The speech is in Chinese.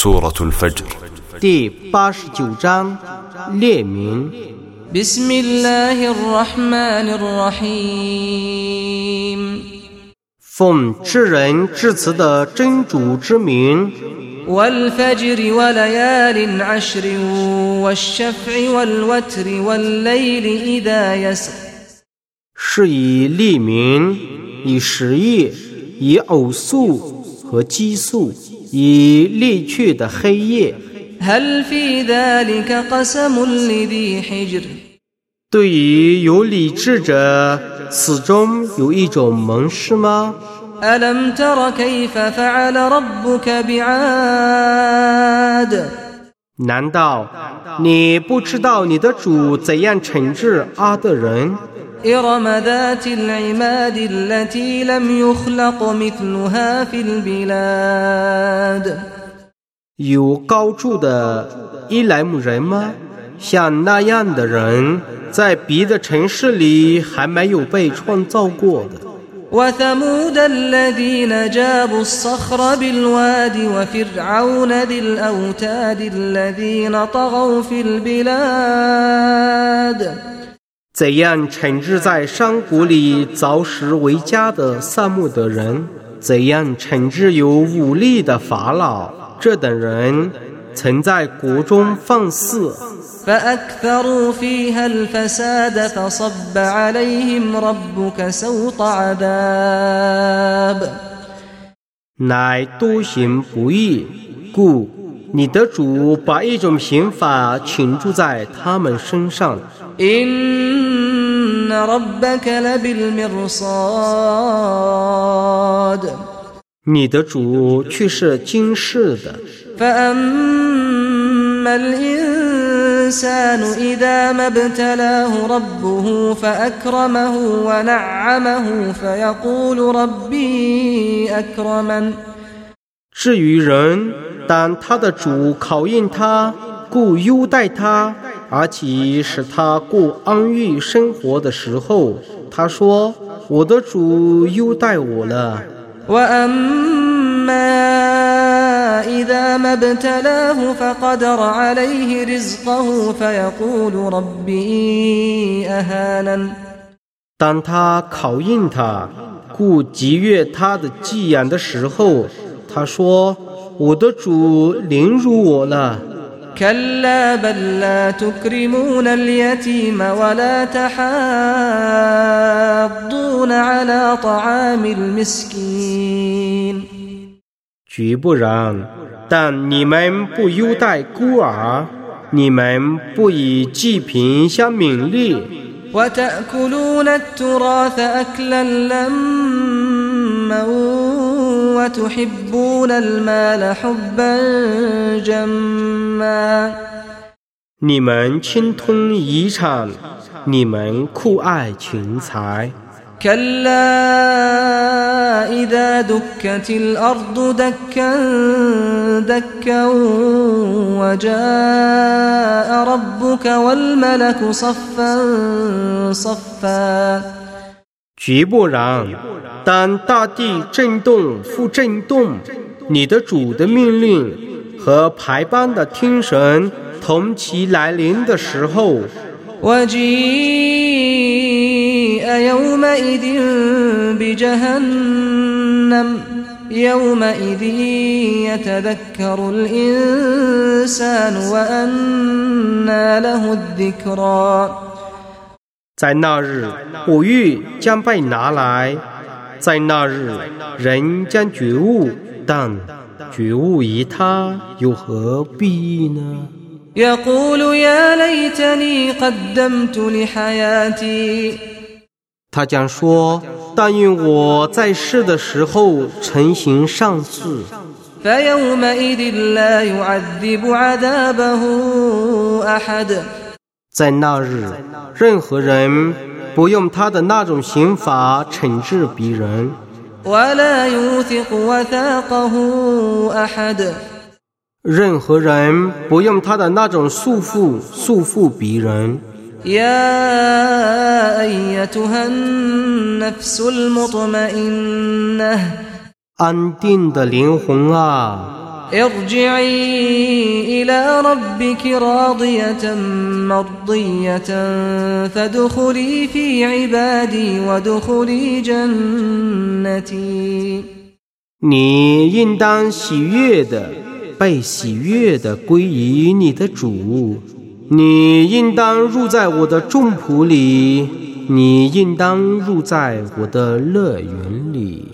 سورة الفجر 第八十九章列名。 بسم الله الرحمن الرحيم 奉至仁至慈的真主之名， والفجر وليال عشر والشفع والوتر والليل إذا يسر 是以立名，以时夜，以偶数和奇数， 已离去的黑夜。对于有理智者，此中有一种盟誓吗？难道你不知道你的主怎样惩治阿的人？إرم ذات العماد التي لم يخلق مثلها في البلاد 有高处的伊莱姆人吗？像那样的人，在别的城市里还没有被创造过的。 وثمود الذين جابوا الصخر بالواد وفرعون ذي الأوتاد الذين طغوا في البلاد 怎样惩治在山谷里凿石为家的萨木德人？怎样惩治有武力的法老？这等人曾在国中放肆。乃多行不义，故你的主把一种刑法倾注在他们身上。إن ربك لبالمرصاد 你的主却是今世的。 فأما الإنسان إذا ما ابتلاه ربه فأكرمه ونعمه فيقول ربي أكرمن 至于人，当他的主考验他，故优待他， 而且使他过安逸生活的时候，他说：“我的主优待我了。” وأما إذا ما ابتلاه فقدر عليه رزقه فيقول ربي أهانن 当他考验他，故给予他的寄养的时候，他说：“我的主凌辱我了。” كلا بل لا تكرمون اليتيم ولا تحاضون على طعام المسكين 绝不然，但你们不优待孤儿，你们不以济贫相勉励， وتأكلون التراث أكلا لما وتحبون المال حبا جما 你们侵吞遗产，你们酷爱钱财。 كلا إذا دكت الأرض دكا دكا وجاء ربك والملك صفا صفا 绝不然，当大地震动复震动，你的主的命令和排班的天神同期来临的时候， وجيء يومئذ بجهنم يومئذ يتذكر الإنسان وأنى له الذكرى 在那日，古欲将被拿来；在那日，人将觉悟，但觉悟于他，又何必呢？他讲说，但愿我在世的时候成行上赐。在那日，任何人不用他的那种刑法惩治别人，任何人不用他的那种束缚束缚别人。安定的灵魂啊。ارجعي إلى ربك راضية مرضية فادخلي في عبادي وادخلي جنتي 你应当喜悦的，被喜悦的归于你的主。你应当入在我的众仆里，你应当入在我的乐园里。